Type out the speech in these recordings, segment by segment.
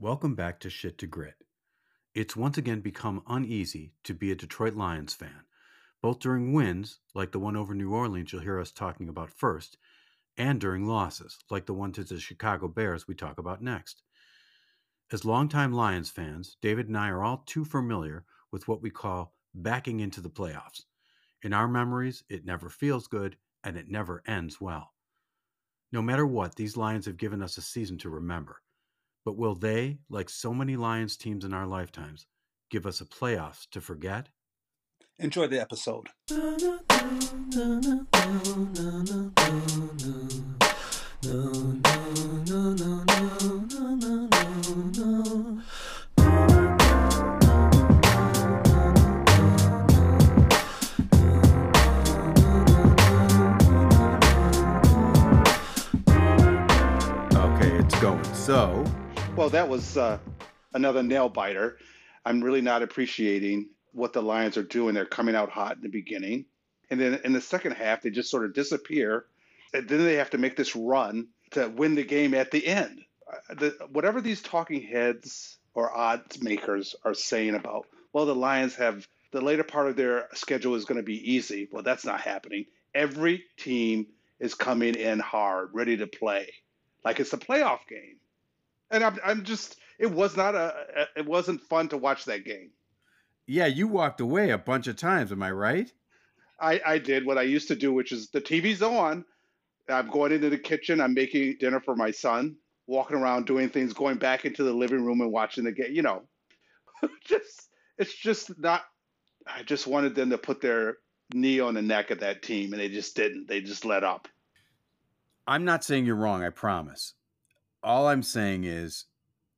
Welcome back to Shit to Grit. It's once again become uneasy to be a Detroit Lions fan, both during wins, like the one over New Orleans you'll hear us talking about first, and during losses, like the one to the Chicago Bears we talk about next. As longtime Lions fans, David and I are all too familiar with what we call backing into the playoffs. In our memories, it never feels good and it never ends well. No matter what, these Lions have given us a season to remember. But will they, like so many Lions teams in our lifetimes, give us a playoffs to forget? Enjoy the episode. Okay, it's going. So, Well, that was uh, another nail biter. I'm really not appreciating what the Lions are doing. They're coming out hot in the beginning, and then in the second half, they just sort of disappear. And then they have to make this run to win the game at the end. Uh, The, whatever these talking heads or odds makers are saying about, well, the Lions have the later part of their schedule is going to be easy. Well, that's not happening. Every team is coming in hard, ready to play, like it's a playoff game. And I'm, I'm just, it was not a, a- it wasn't fun to watch that game. yeah, you walked away a bunch of times, am I right? I, I did what I used to do, which is the TV's on. I'm going into the kitchen. I'm making dinner for my son, walking around doing things, going back into the living room and watching the game. You know, just it's just not. I just wanted them to put their knee on the neck of that team, and they just didn't. They just let up. I'm not saying you're wrong, I promise. All I'm saying is,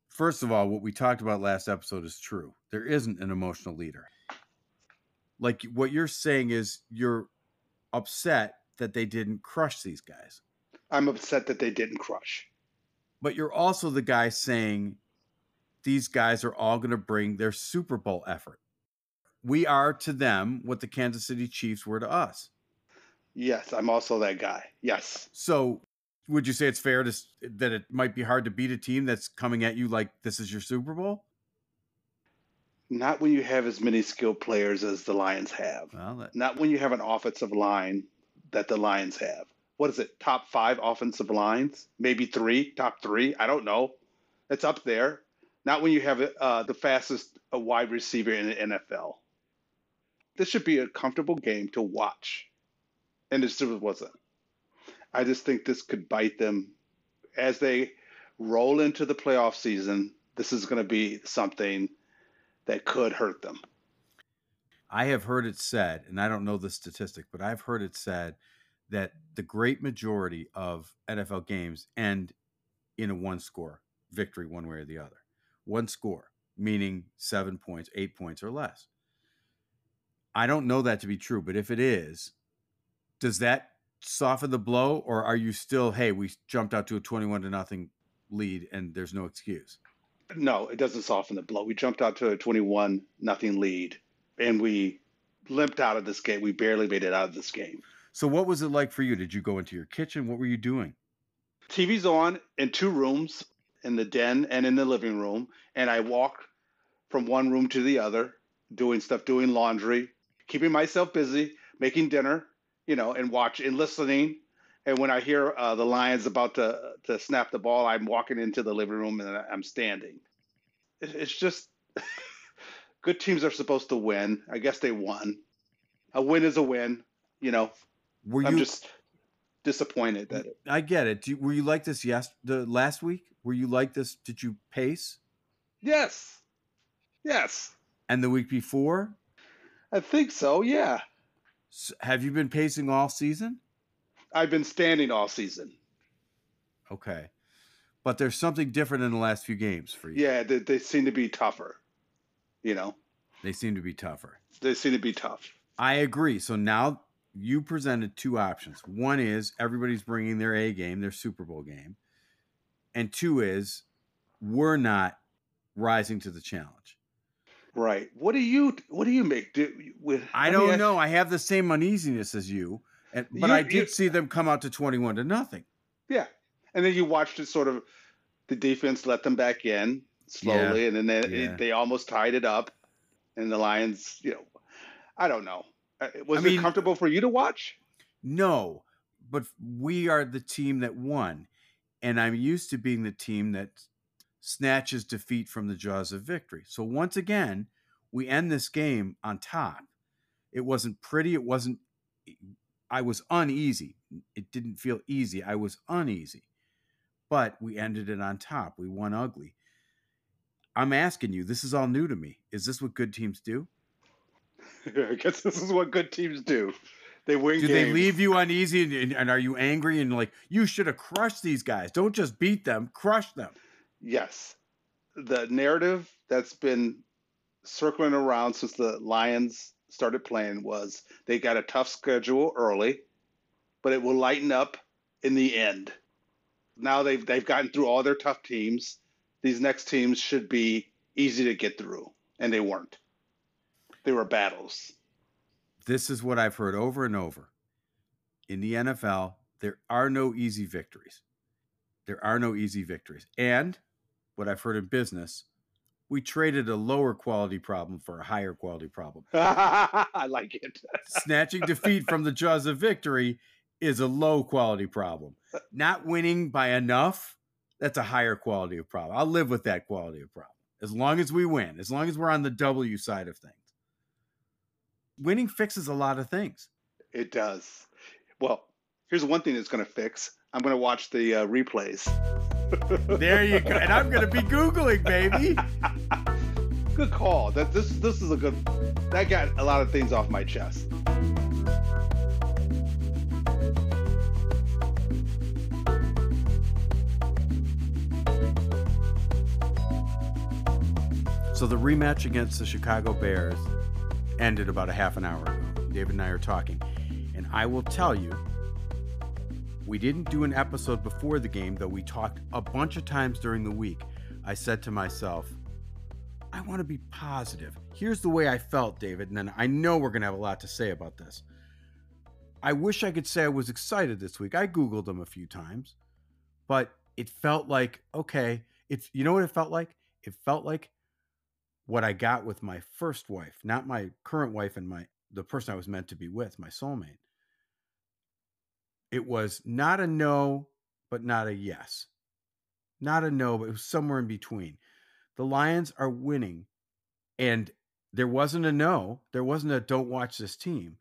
first of all, what we talked about last episode is true. There isn't an emotional leader. Like what you're saying is you're upset that they didn't crush these guys. I'm upset that they didn't crush. But you're also the guy saying these guys are all going to bring their Super Bowl effort. We are to them what the Kansas City Chiefs were to us. Yes, I'm also that guy. Yes. So, would you say it's fair to that it might be hard to beat a team that's coming at you like this is your Super Bowl? Not when you have as many skilled players as the Lions have. Well, that, Not when you have an offensive line that the Lions have. What is it? Top five offensive lines? Maybe three? Top three? I don't know. It's up there. Not when you have uh, the fastest uh, wide receiver in the NFL. This should be a comfortable game to watch. And it just wasn't. I just think this could bite them as they roll into the playoff season. This is going to be something that could hurt them. I have heard it said, and I don't know the statistic, but I've heard it said that the great majority of NFL games end in a one score victory, one way or the other. One score, meaning seven points, eight points, or less. I don't know that to be true, but if it is, does that soften the blow, or are you still, hey, we jumped out to a 21 to nothing lead and there's no excuse? No, it doesn't soften the blow. We jumped out to a 21 nothing lead and we limped out of this game. We barely made it out of this game. So, what was it like for you? Did you go into your kitchen? What were you doing? TV's on in two rooms in the den and in the living room. And I walk from one room to the other, doing stuff, doing laundry, keeping myself busy, making dinner, you know, and watch and listening. And when I hear uh, the Lions about to, to snap the ball, I'm walking into the living room and I'm standing. It's just good teams are supposed to win. I guess they won. A win is a win, you know. Were I'm you just disappointed that it, I get it. Do you, were you like this yes the last week? Were you like this? Did you pace? yes, yes. And the week before? I think so. Yeah, have you been pacing all season? I've been standing all season. Okay. But there's something different in the last few games for you. Yeah, they, they seem to be tougher. You know, They seem to be tougher. they seem to be tough. I agree. So now you presented two options. One is everybody's bringing their A game, their Super Bowl game. And two is we're not rising to the challenge. Right. What do you What do you make? Do, with, I don't know. I have the same uneasiness as you, and, but You- I did you- see them come out to 21 to nothing. Yeah, and then you watched it sort of. The defense let them back in. slowly, and then they, Yeah. they almost tied it up, and the Lions, you know, I don't know. Uh, Was I it comfortable for you to watch? No, but we are the team that won. And I'm used to being the team that snatches defeat from the jaws of victory. So once again, we end this game on top. It wasn't pretty. It wasn't, I was uneasy. It didn't feel easy. I was uneasy. But we ended it on top. We won ugly. I'm asking you, this is all new to me. Is this what good teams do? I guess this is what good teams do. They win Do games. they leave you uneasy and, and, and are you angry and like you should have crushed these guys? Don't just beat them, crush them. Yes. The narrative that's been circling around since the Lions started playing was they got a tough schedule early, but it will lighten up in the end. Now they've they've gotten through all their tough teams. These next teams should be easy to get through, and they weren't. They were battles. This is what I've heard over and over. In the NFL, there are no easy victories. There are no easy victories. And what I've heard in business, we traded a lower quality problem for a higher quality problem. I like it. Snatching defeat from the jaws of victory is a low quality problem. Not winning by enough, that's a higher quality of problem. I'll live with that quality of problem as long as we win, as long as we're on the W side of things. Winning fixes a lot of things. It does. Well, here's one thing that's going to fix. I'm going to watch the uh, replays. There you go. And I'm going to be Googling, baby. Good call. That this this is a good. That got a lot of things off my chest. So the rematch against the Chicago Bears ended about a half an hour ago. David and I are talking. And I will tell you, we didn't do an episode before the game, though we talked a bunch of times during the week. I said to myself, I want to be positive. Here's the way I felt, David, and then I know we're going to have a lot to say about this. I wish I could say I was excited this week. I Googled them a few times, but it felt like, okay, it's, you know what it felt like? It felt like what I got with my first wife, not my current wife and my the person I was meant to be with, my soulmate. It was not a no, but not a yes. Not a no, but it was somewhere in between. The Lions are winning, and there wasn't a no, there wasn't a don't watch this team,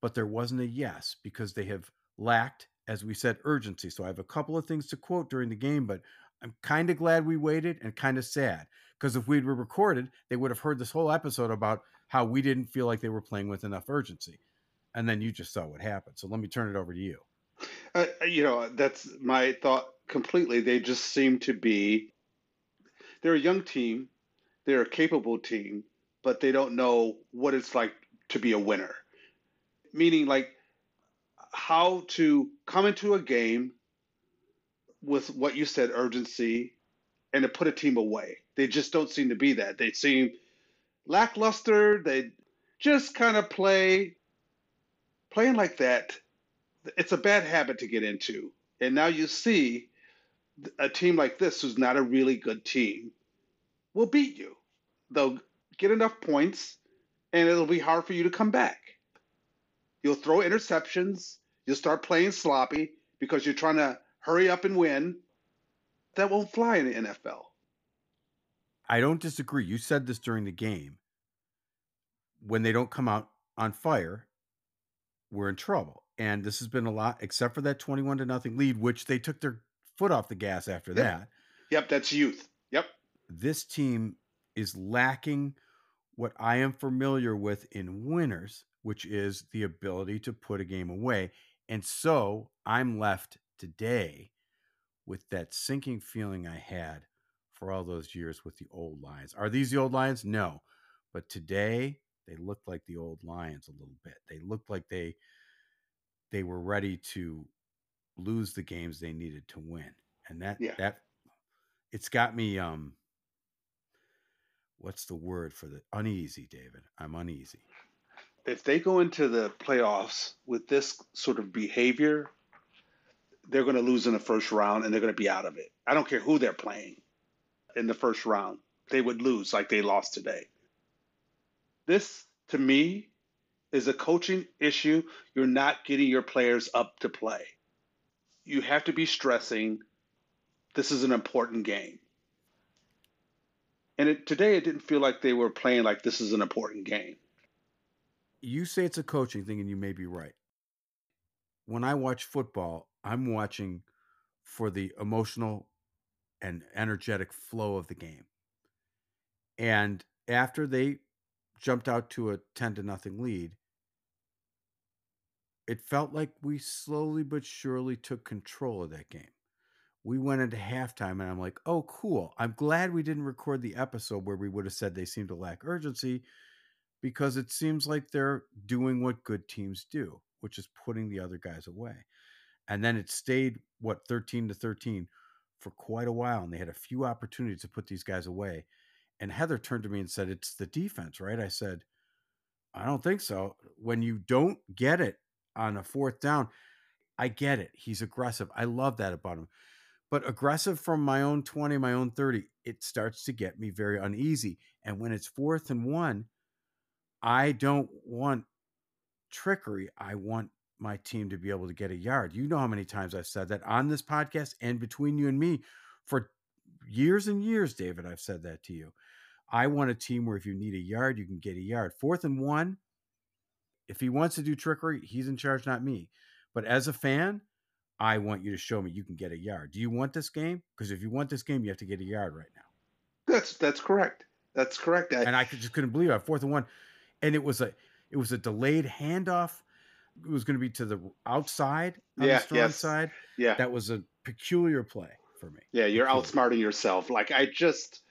but there wasn't a yes because they have lacked, as we said, urgency. So I have a couple of things to quote during the game, but I'm kind of glad we waited and kind of sad because if we'd recorded, they would have heard this whole episode about how we didn't feel like they were playing with enough urgency. And then you just saw what happened. So let me turn it over to you. Uh, you know, that's my thought completely. They just seem to be. They're a young team. They're a capable team, but they don't know what it's like to be a winner. Meaning, like how to come into a game with what you said, urgency, and to put a team away. They just don't seem to be that. They seem lackluster. They just kind of play playing like that. It's a bad habit to get into. And now you see a team like this, who's not a really good team, will beat you. They'll get enough points, and it'll be hard for you to come back. You'll throw interceptions. You'll start playing sloppy because you're trying to hurry up and win. That won't fly in the NFL. I don't disagree. You said this during the game. When they don't come out on fire, we're in trouble. And this has been a lot, except for that 21 to nothing lead, which they took their foot off the gas after Yeah. that. Yep, that's youth. Yep. This team is lacking what I am familiar with in winners, which is the ability to put a game away. And so I'm left today with that sinking feeling I had for all those years with the old Lions. Are these the old Lions? No. But today they looked like the old Lions a little bit. They looked like they they were ready to lose the games they needed to win. And that Yeah. that it's got me um what's the word for the uneasy, David? I'm uneasy. If they go into the playoffs with this sort of behavior, they're going to lose in the first round and they're going to be out of it. I don't care who they're playing. in the first round, they would lose like they lost today. This, to me, is a coaching issue. You're not getting your players up to play. You have to be stressing this is an important game. And it, today, it didn't feel like they were playing like this is an important game. You say it's a coaching thing, and you may be right. When I watch football, I'm watching for the emotional and energetic flow of the game. And after they jumped out to a 10 to nothing lead, it felt like we slowly but surely took control of that game. We went into halftime, and I'm like, oh, cool. I'm glad we didn't record the episode where we would have said they seem to lack urgency because it seems like they're doing what good teams do, which is putting the other guys away. And then it stayed, what, 13 to 13 for quite a while, and they had a few opportunities to put these guys away. And Heather turned to me and said, It's the defense, right? I said, I don't think so. When you don't get it on a fourth down, I get it. He's aggressive. I love that about him. But aggressive from my own 20, my own 30, it starts to get me very uneasy. And when it's fourth and one, I don't want trickery. I want my team to be able to get a yard. You know how many times I've said that on this podcast and between you and me for years and years, David, I've said that to you. I want a team where if you need a yard, you can get a yard. Fourth and one, if he wants to do trickery, he's in charge, not me. But as a fan, I want you to show me you can get a yard. Do you want this game? Because if you want this game, you have to get a yard right now. That's that's correct. That's correct. I, and I just couldn't believe it. Fourth and one, and it was a it was a delayed handoff. It was going to be to the outside on yeah, the strong yes. side. Yeah, that was a peculiar play for me. Yeah, you're peculiar. outsmarting yourself. Like I just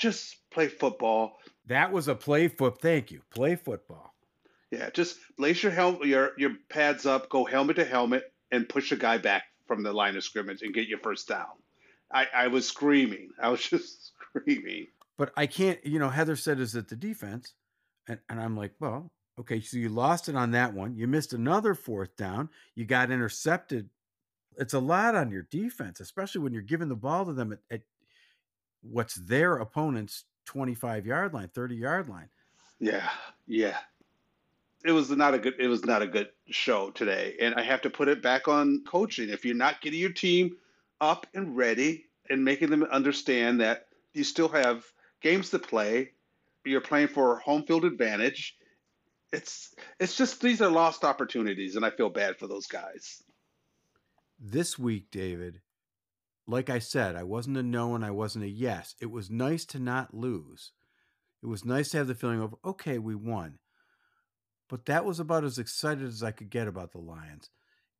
just play football. That was a play foot. Thank you. Play football. Yeah, just lace your helmet, your your pads up, go helmet to helmet, and push a guy back from the line of scrimmage and get your first down. I, I was screaming. I was just screaming. But I can't. You know, Heather said, "Is it the defense?" And and I'm like, well, okay. So you lost it on that one. You missed another fourth down. You got intercepted. It's a lot on your defense, especially when you're giving the ball to them at, at what's their opponent's 25 yard line, 30 yard line. Yeah, yeah. It was not a good it was not a good show today. And I have to put it back on coaching. If you're not getting your team up and ready and making them understand that you still have games to play, you're playing for home field advantage. It's it's just these are lost opportunities and I feel bad for those guys. This week, David, like I said, I wasn't a no and I wasn't a yes. It was nice to not lose. It was nice to have the feeling of, okay, we won. But that was about as excited as I could get about the Lions.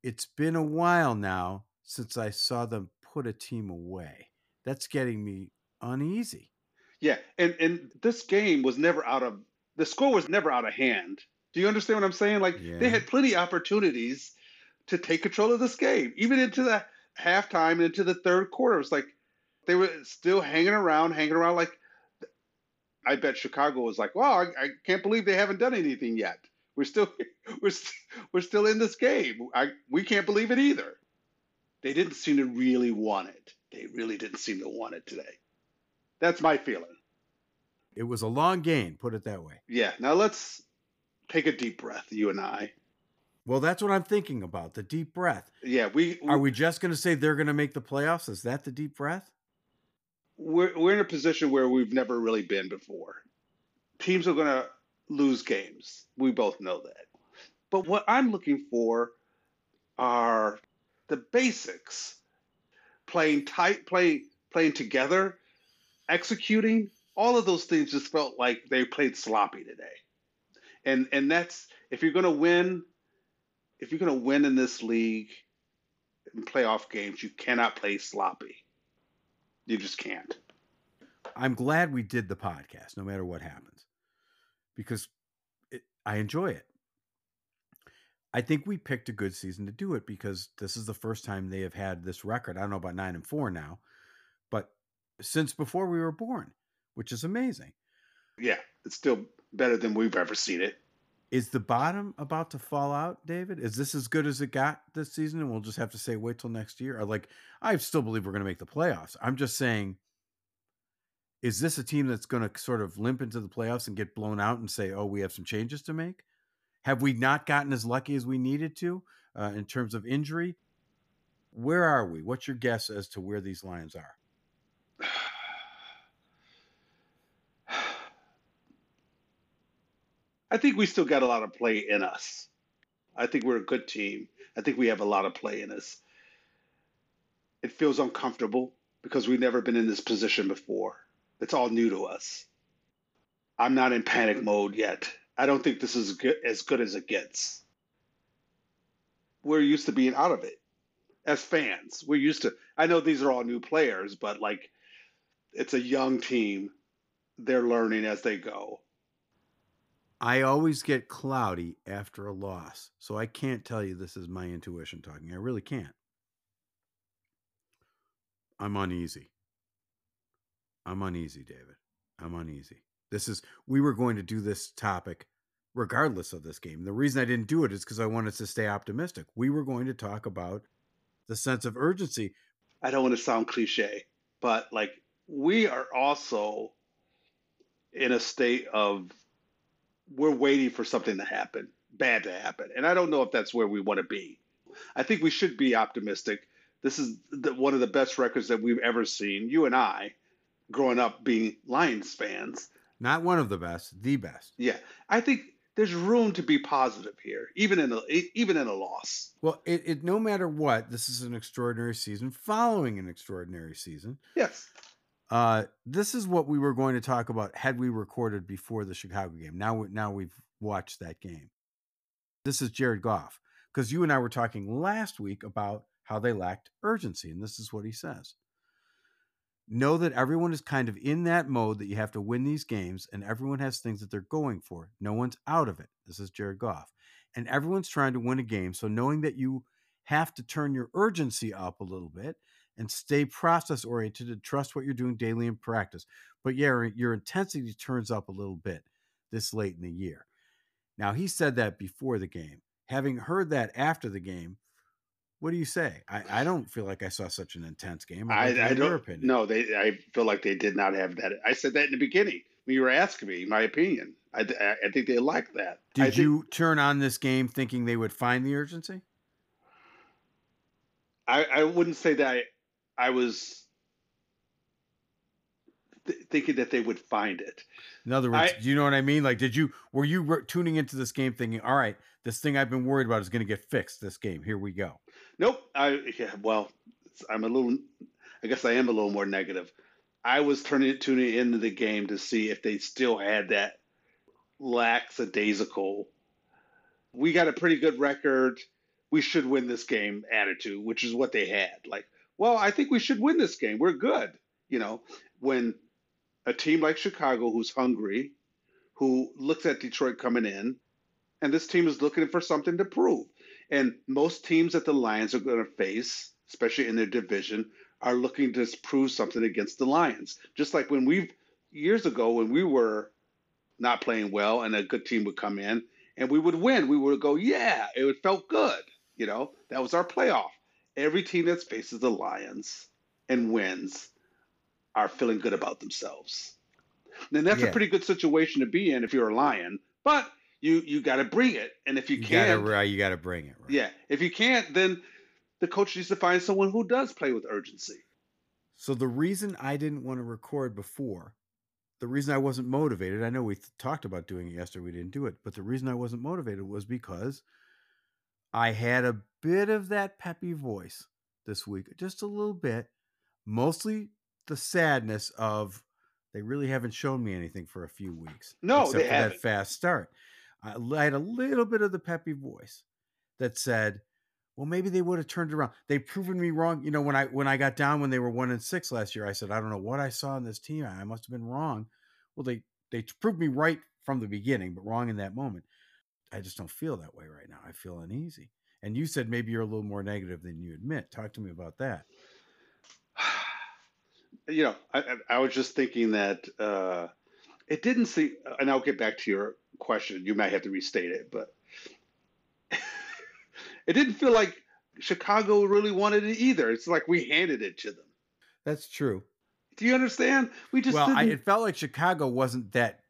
It's been a while now since I saw them put a team away. That's getting me uneasy. Yeah, and and this game was never out of the score was never out of hand. Do you understand what I'm saying? Like Yeah. they had plenty of opportunities to take control of this game, even into the halftime and into the third quarter. It was like they were still hanging around, hanging around. Like I bet Chicago was like, "Wow, I, I can't believe they haven't done anything yet. We're still we're st- we're still in this game. I we can't believe it either." They didn't seem to really want it. They really didn't seem to want it today. That's my feeling. It was a long game, put it that way. Yeah. Now let's take a deep breath, you and I. Well, that's what I'm thinking about the deep breath. Yeah, we Are we just going to say they're going to make the playoffs? Is that the deep breath? we're we're in a position where we've never really been before. Teams are going to lose games. We both know that. But what I'm looking for are the basics. Playing tight, playing playing together, executing, all of those things just felt like they played sloppy today. And and that's if you're going to win if you're going to win in this league in playoff games, you cannot play sloppy. You just can't. I'm glad we did the podcast, no matter what happens, because it, I enjoy it. I think we picked a good season to do it because this is the first time they have had this record. I don't know about nine and four now, but since before we were born, which is amazing. Yeah, it's still better than we've ever seen it. Is the bottom about to fall out, David? Is this as good as it got this season? And we'll just have to say, wait till next year? Or like, I still believe we're going to make the playoffs. I'm just saying, is this a team that's going to sort of limp into the playoffs and get blown out and say, "Oh, we have some changes to make"? Have we not gotten as lucky as we needed to uh, in terms of injury? Where are we? What's your guess as to where these Lions are? I think we still got a lot of play in us. I think we're a good team. I think we have a lot of play in us. It feels uncomfortable because we've never been in this position before. It's all new to us. I'm not in panic mode yet. I don't think this is as good as it gets. We're used to being out of it as fans. We're used to, I know these are all new players, but like it's a young team. They're learning as they go. I always get cloudy after a loss. So I can't tell you this is my intuition talking. I really can't. I'm uneasy. I'm uneasy, David. I'm uneasy. This is, we were going to do this topic regardless of this game. The reason I didn't do it is because I wanted to stay optimistic. We were going to talk about the sense of urgency. I don't want to sound cliche, but like we are also in a state of we're waiting for something to happen, bad to happen. And I don't know if that's where we want to be. I think we should be optimistic. This is the, one of the best records that we've ever seen. You and I, growing up being Lions fans. Not one of the best, the best. Yeah. I think there's room to be positive here, even in a even in a loss. Well, it, it no matter what, this is an extraordinary season following an extraordinary season. Yes. Uh, this is what we were going to talk about had we recorded before the Chicago game. Now, now we've watched that game. This is Jared Goff because you and I were talking last week about how they lacked urgency, and this is what he says. Know that everyone is kind of in that mode that you have to win these games, and everyone has things that they're going for. No one's out of it. This is Jared Goff, and everyone's trying to win a game. So knowing that you have to turn your urgency up a little bit and stay process oriented and trust what you're doing daily in practice. But yeah, your intensity turns up a little bit this late in the year. Now, he said that before the game. Having heard that after the game, what do you say? I, I don't feel like I saw such an intense game. I, I don't. Opinion. No, they. I feel like they did not have that. I said that in the beginning when you were asking me my opinion. I, I think they liked that. Did I you turn on this game thinking they would find the urgency? I, I wouldn't say that I, I was th- thinking that they would find it. In other words, I, do you know what I mean? Like, did you were you re- tuning into this game thinking, "All right, this thing I've been worried about is going to get fixed this game. Here we go." Nope. I yeah, well, I'm a little. I guess I am a little more negative. I was turning tuning into the game to see if they still had that lackadaisical. We got a pretty good record. We should win this game attitude, which is what they had. Like, well, I think we should win this game. We're good. You know, when a team like Chicago, who's hungry, who looks at Detroit coming in, and this team is looking for something to prove. And most teams that the Lions are going to face, especially in their division, are looking to prove something against the Lions. Just like when we've years ago when we were not playing well and a good team would come in and we would win, we would go, yeah, it felt good. You know, that was our playoff every team that faces the Lions and wins are feeling good about themselves. And that's yeah. a pretty good situation to be in if you're a Lion, but you you got to bring it. And if you, you can't, gotta, you got to bring it. Right? Yeah, if you can't, then the coach needs to find someone who does play with urgency. So the reason I didn't want to record before, the reason I wasn't motivated, I know we talked about doing it yesterday, we didn't do it, but the reason I wasn't motivated was because I had a bit of that peppy voice this week, just a little bit. Mostly the sadness of they really haven't shown me anything for a few weeks. No, except they for haven't. that fast start. I, I had a little bit of the peppy voice that said, "Well, maybe they would have turned around. They've proven me wrong." You know, when I when I got down when they were one and six last year, I said, "I don't know what I saw in this team. I must have been wrong." Well, they they proved me right from the beginning, but wrong in that moment. I just don't feel that way right now. I feel uneasy. And you said maybe you're a little more negative than you admit. Talk to me about that. You know, I, I was just thinking that uh, it didn't seem, and I'll get back to your question. You might have to restate it, but it didn't feel like Chicago really wanted it either. It's like we handed it to them. That's true. Do you understand? We just well, I, it felt like Chicago wasn't that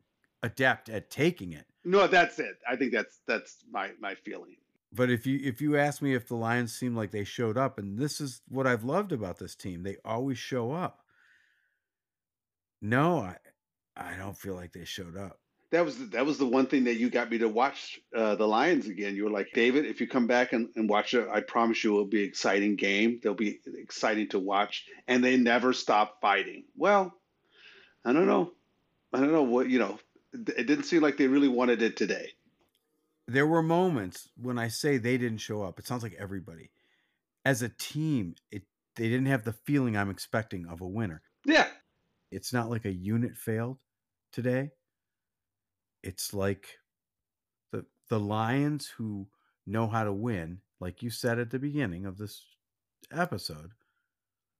adept at taking it. no, that's it. I think that's that's my my feeling. But if you if you ask me if the Lions seem like they showed up, and this is what I've loved about this team, they always show up. No, I I don't feel like they showed up. That was that was the one thing that you got me to watch uh, the Lions again. You were like, David, if you come back and, and watch it, I promise you it will be an exciting game. They'll be exciting to watch, and they never stop fighting. Well, I don't know. I don't know what you know. It didn't seem like they really wanted it today. There were moments when I say they didn't show up. It sounds like everybody, as a team, it they didn't have the feeling I'm expecting of a winner. Yeah, It's not like a unit failed today. It's like the the Lions who know how to win, like you said at the beginning of this episode.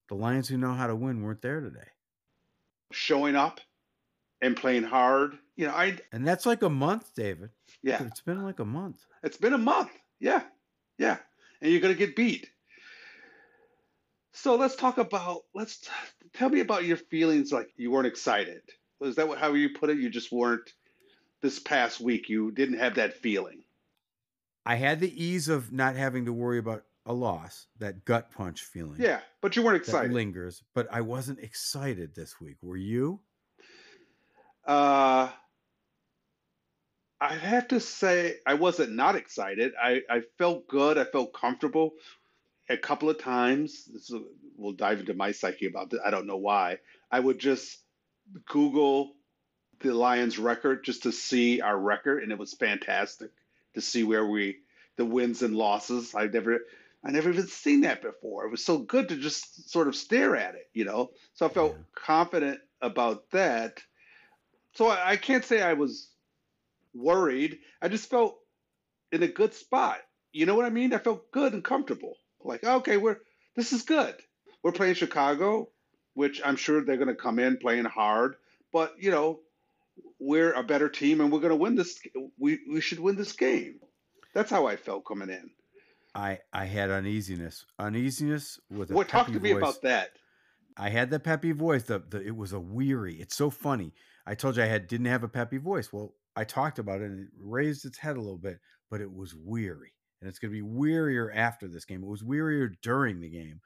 The Lions who know how to win weren't there today. showing up and playing hard. You know, I And that's like a month, David. yeah. It's been like a month. It's been a month. Yeah. Yeah. And you're going to get beat. So let's talk about, let's t- tell me about your feelings like you weren't excited. Was that what, how you put it? You just weren't this past week. You didn't have that feeling. I had the ease of not having to worry about a loss, that gut punch feeling. Yeah. But you weren't excited. lingers, but I wasn't excited this week. Were you? Uh, I have to say, I wasn't not excited. I, I felt good. I felt comfortable a couple of times. This is, we'll dive into my psyche about this. I don't know why. I would just Google the Lions record just to see our record, and it was fantastic to see where we the wins and losses. I never I never even seen that before. It was so good to just sort of stare at it, you know. So I felt Yeah. confident about that. So I, I can't say I was worried. I just felt in a good spot. You know what I mean? I felt good and comfortable. Like, okay, we're this is good. We're playing Chicago, which I'm sure they're going to come in playing hard, but you know, we're a better team and we're going to win this. We we should win this game. That's how I felt coming in. I I had uneasiness, uneasiness with a What talk to me about that? I had the peppy voice. The, the it was a weary. It's so funny. I told you I had didn't have a peppy voice. Well, I talked about it and it raised its head a little bit, but it was weary. And it's going to be wearier after this game. It was wearier during the game.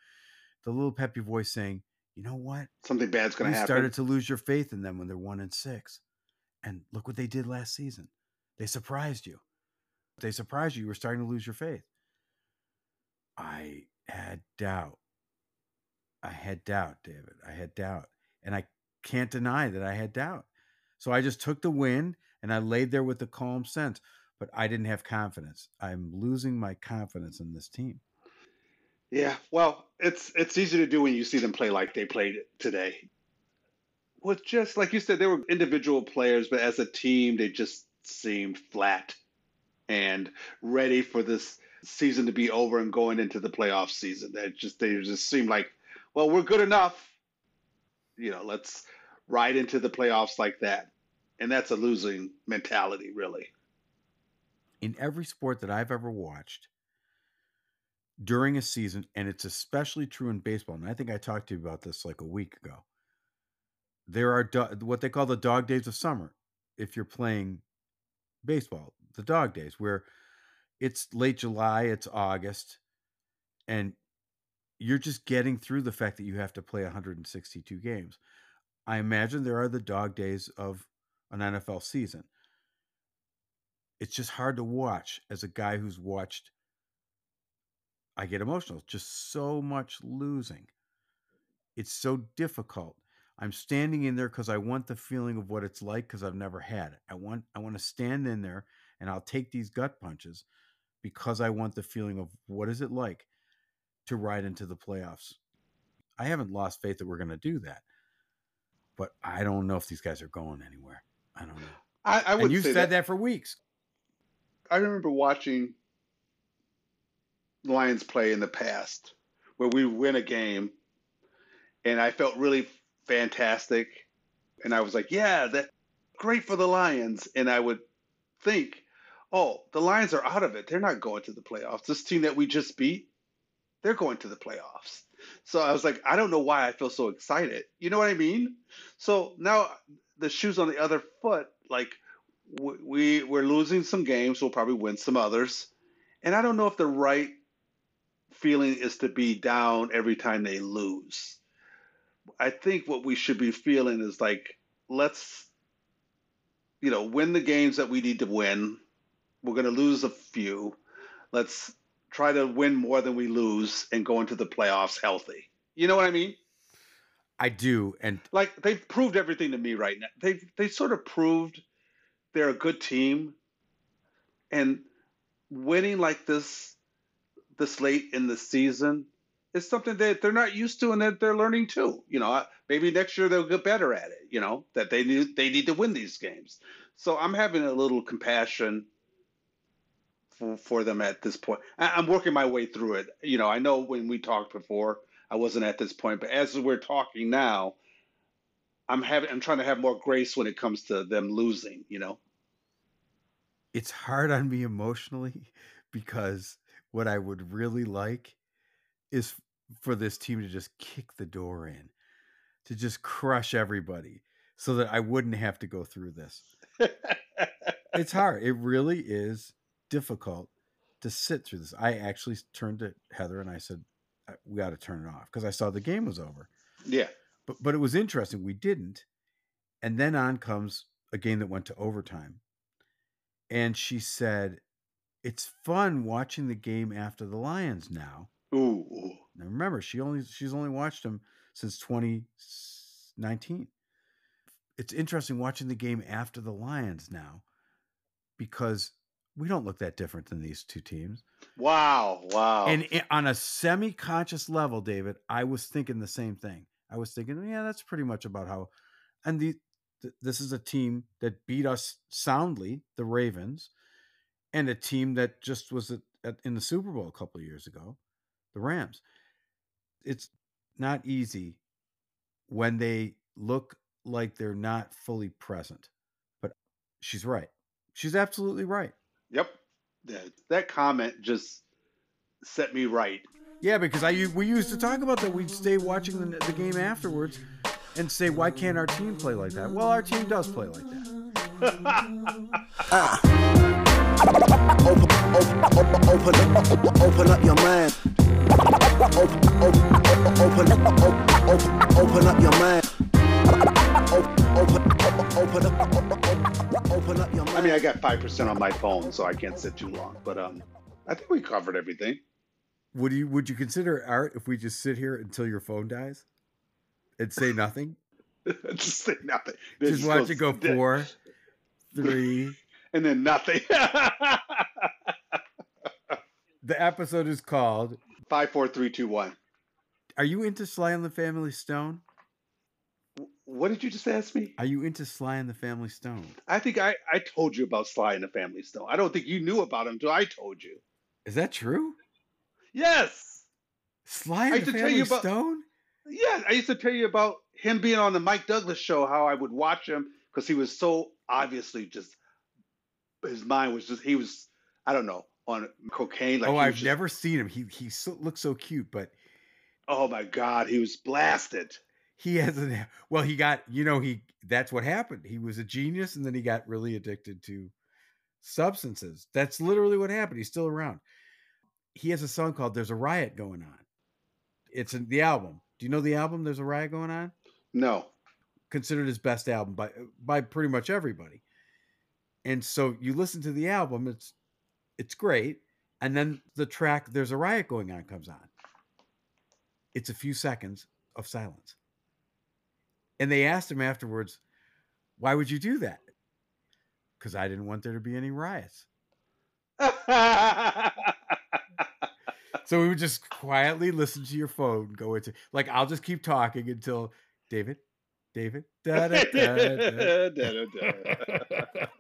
The little peppy voice saying, "You know what? Something bad's going to happen. You started to lose your faith in them when they're one and six, and look what they did last season. They surprised you. They surprised you. You were starting to lose your faith. I had doubt. I had doubt, David. I had doubt, and I can't deny that I had doubt. So I just took the win and I laid there with the calm sense. But I didn't have confidence. I'm losing my confidence in this team. Yeah, well, it's it's easy to do when you see them play like they played today. With just like you said, they were individual players, but as a team, they just seemed flat and ready for this season to be over and going into the playoff season. That just they just seemed like, well, we're good enough. You know, let's ride into the playoffs like that. And that's a losing mentality, really. in every sport that I've ever watched during a season, and it's especially true in baseball. And I think I talked to you about this like a week ago. There are do- what they call the dog days of summer. If you're playing baseball, the dog days where it's late July, it's August, and you're just getting through the fact that you have to play 162 games. I imagine there are the dog days of an NFL season it's just hard to watch as a guy who's watched I get emotional. Just so much losing. It's so difficult. I'm standing in there because I want the feeling of what it's like because I've never had it. I want I want to stand in there and I'll take these gut punches because I want the feeling of what is it like to ride into the playoffs. I haven't lost faith that we're going to do that, but I don't know if these guys are going anywhere. I don't know. I, I would and you've say said that. for weeks. I remember watching Lions play in the past where we win a game and I felt really fantastic and I was like, yeah, that great for the Lions and I would think, oh, the Lions are out of it. They're not going to the playoffs. This team that we just beat, they're going to the playoffs. So I was like, I don't know why I feel so excited. You know what I mean? So now the shoes on the other foot, like we we're losing some games, we'll probably win some others, and I don't know if the right feeling is to be down every time they lose. I think what we should be feeling is like, let's, you know, win the games that we need to win. We're going to lose a few. Let's try to win more than we lose and go into the playoffs healthy. You know what I mean? I do, and like they've proved everything to me right now. They they sort of proved they're a good team, and winning like this this late in the season is something that they're not used to and that they're learning too. You know, maybe next year they'll get better at it. You know, that they need they need to win these games. So I'm having a little compassion for, for them at this point. I'm working my way through it. You know, I know when we talked before, I wasn't at this point, but as we're talking now, I'm having I'm trying to have more grace when it comes to them losing. You know, it's hard on me emotionally because what I would really like is for this team to just kick the door in, to just crush everybody so that I wouldn't have to go through this. it's hard. It really is difficult to sit through this. I actually turned to Heather and I said, "We got to turn it off" because I saw the game was over. Yeah. But but it was interesting. We didn't, and then on comes a game that went to overtime, and she said, "It's fun watching the game after the Lions now." Ooh. Now remember, she only she's only watched them since 2019. It's interesting watching the game after the Lions now because we don't look that different than these two teams. Wow, wow. And on a semi-conscious level, David, I was thinking the same thing. I was thinking, yeah, that's pretty much about how and the this is a team that beat us soundly, the Ravens, and a team that just was at, at, in the Super Bowl a couple of years ago the Rams. It's not easy when they look like they're not fully present. But she's right. She's absolutely right. Yep. That, that comment just set me right. Yeah, because I we used to talk about that. We'd stay watching the, the game afterwards and say, "Why can't our team play like that?" Well, our team does play like that. uh, open, open, open, open up your mind. Open, open, open, open, open up your mind. I got five percent on my phone, so I can't sit too long. But um, I think we covered everything. Would you Would you consider art if we just sit here until your phone dies and say nothing? just say nothing. Just watch it go four, three, and then nothing. the episode is called Five, four, three, two, one. Are you into Sly and the Family Stone? What did you just ask me? Are you into Sly and the Family Stone? I think I, I told you about Sly and the Family Stone. I don't think you knew about him until I told you. Is that true? Yes. Sly and the Family about, Stone? Yeah, I used to tell you about him being on the Mike Douglas show, how I would watch him because he was so obviously just his mind was just he was I don't know on cocaine. Like oh, I've just, never seen him. He he so, looks so cute, but oh my god, he was blasted. He hasn't. Well, he got you know he that's what happened. He was a genius, and then he got really addicted to substances. That's literally what happened. He's still around. He has a song called "There's a Riot Going On." It's in the album. Do you know the album? There's a riot going on. No. Considered his best album by by pretty much everybody. And so you listen to the album. It's it's great. And then the track, There's a Riot Going On, comes on. It's a few seconds of silence. And they asked him afterwards, Why would you do that? Because I didn't want there to be any riots. so we would just quietly listen to your phone go into like I'll just keep talking until David, David, da, da, da,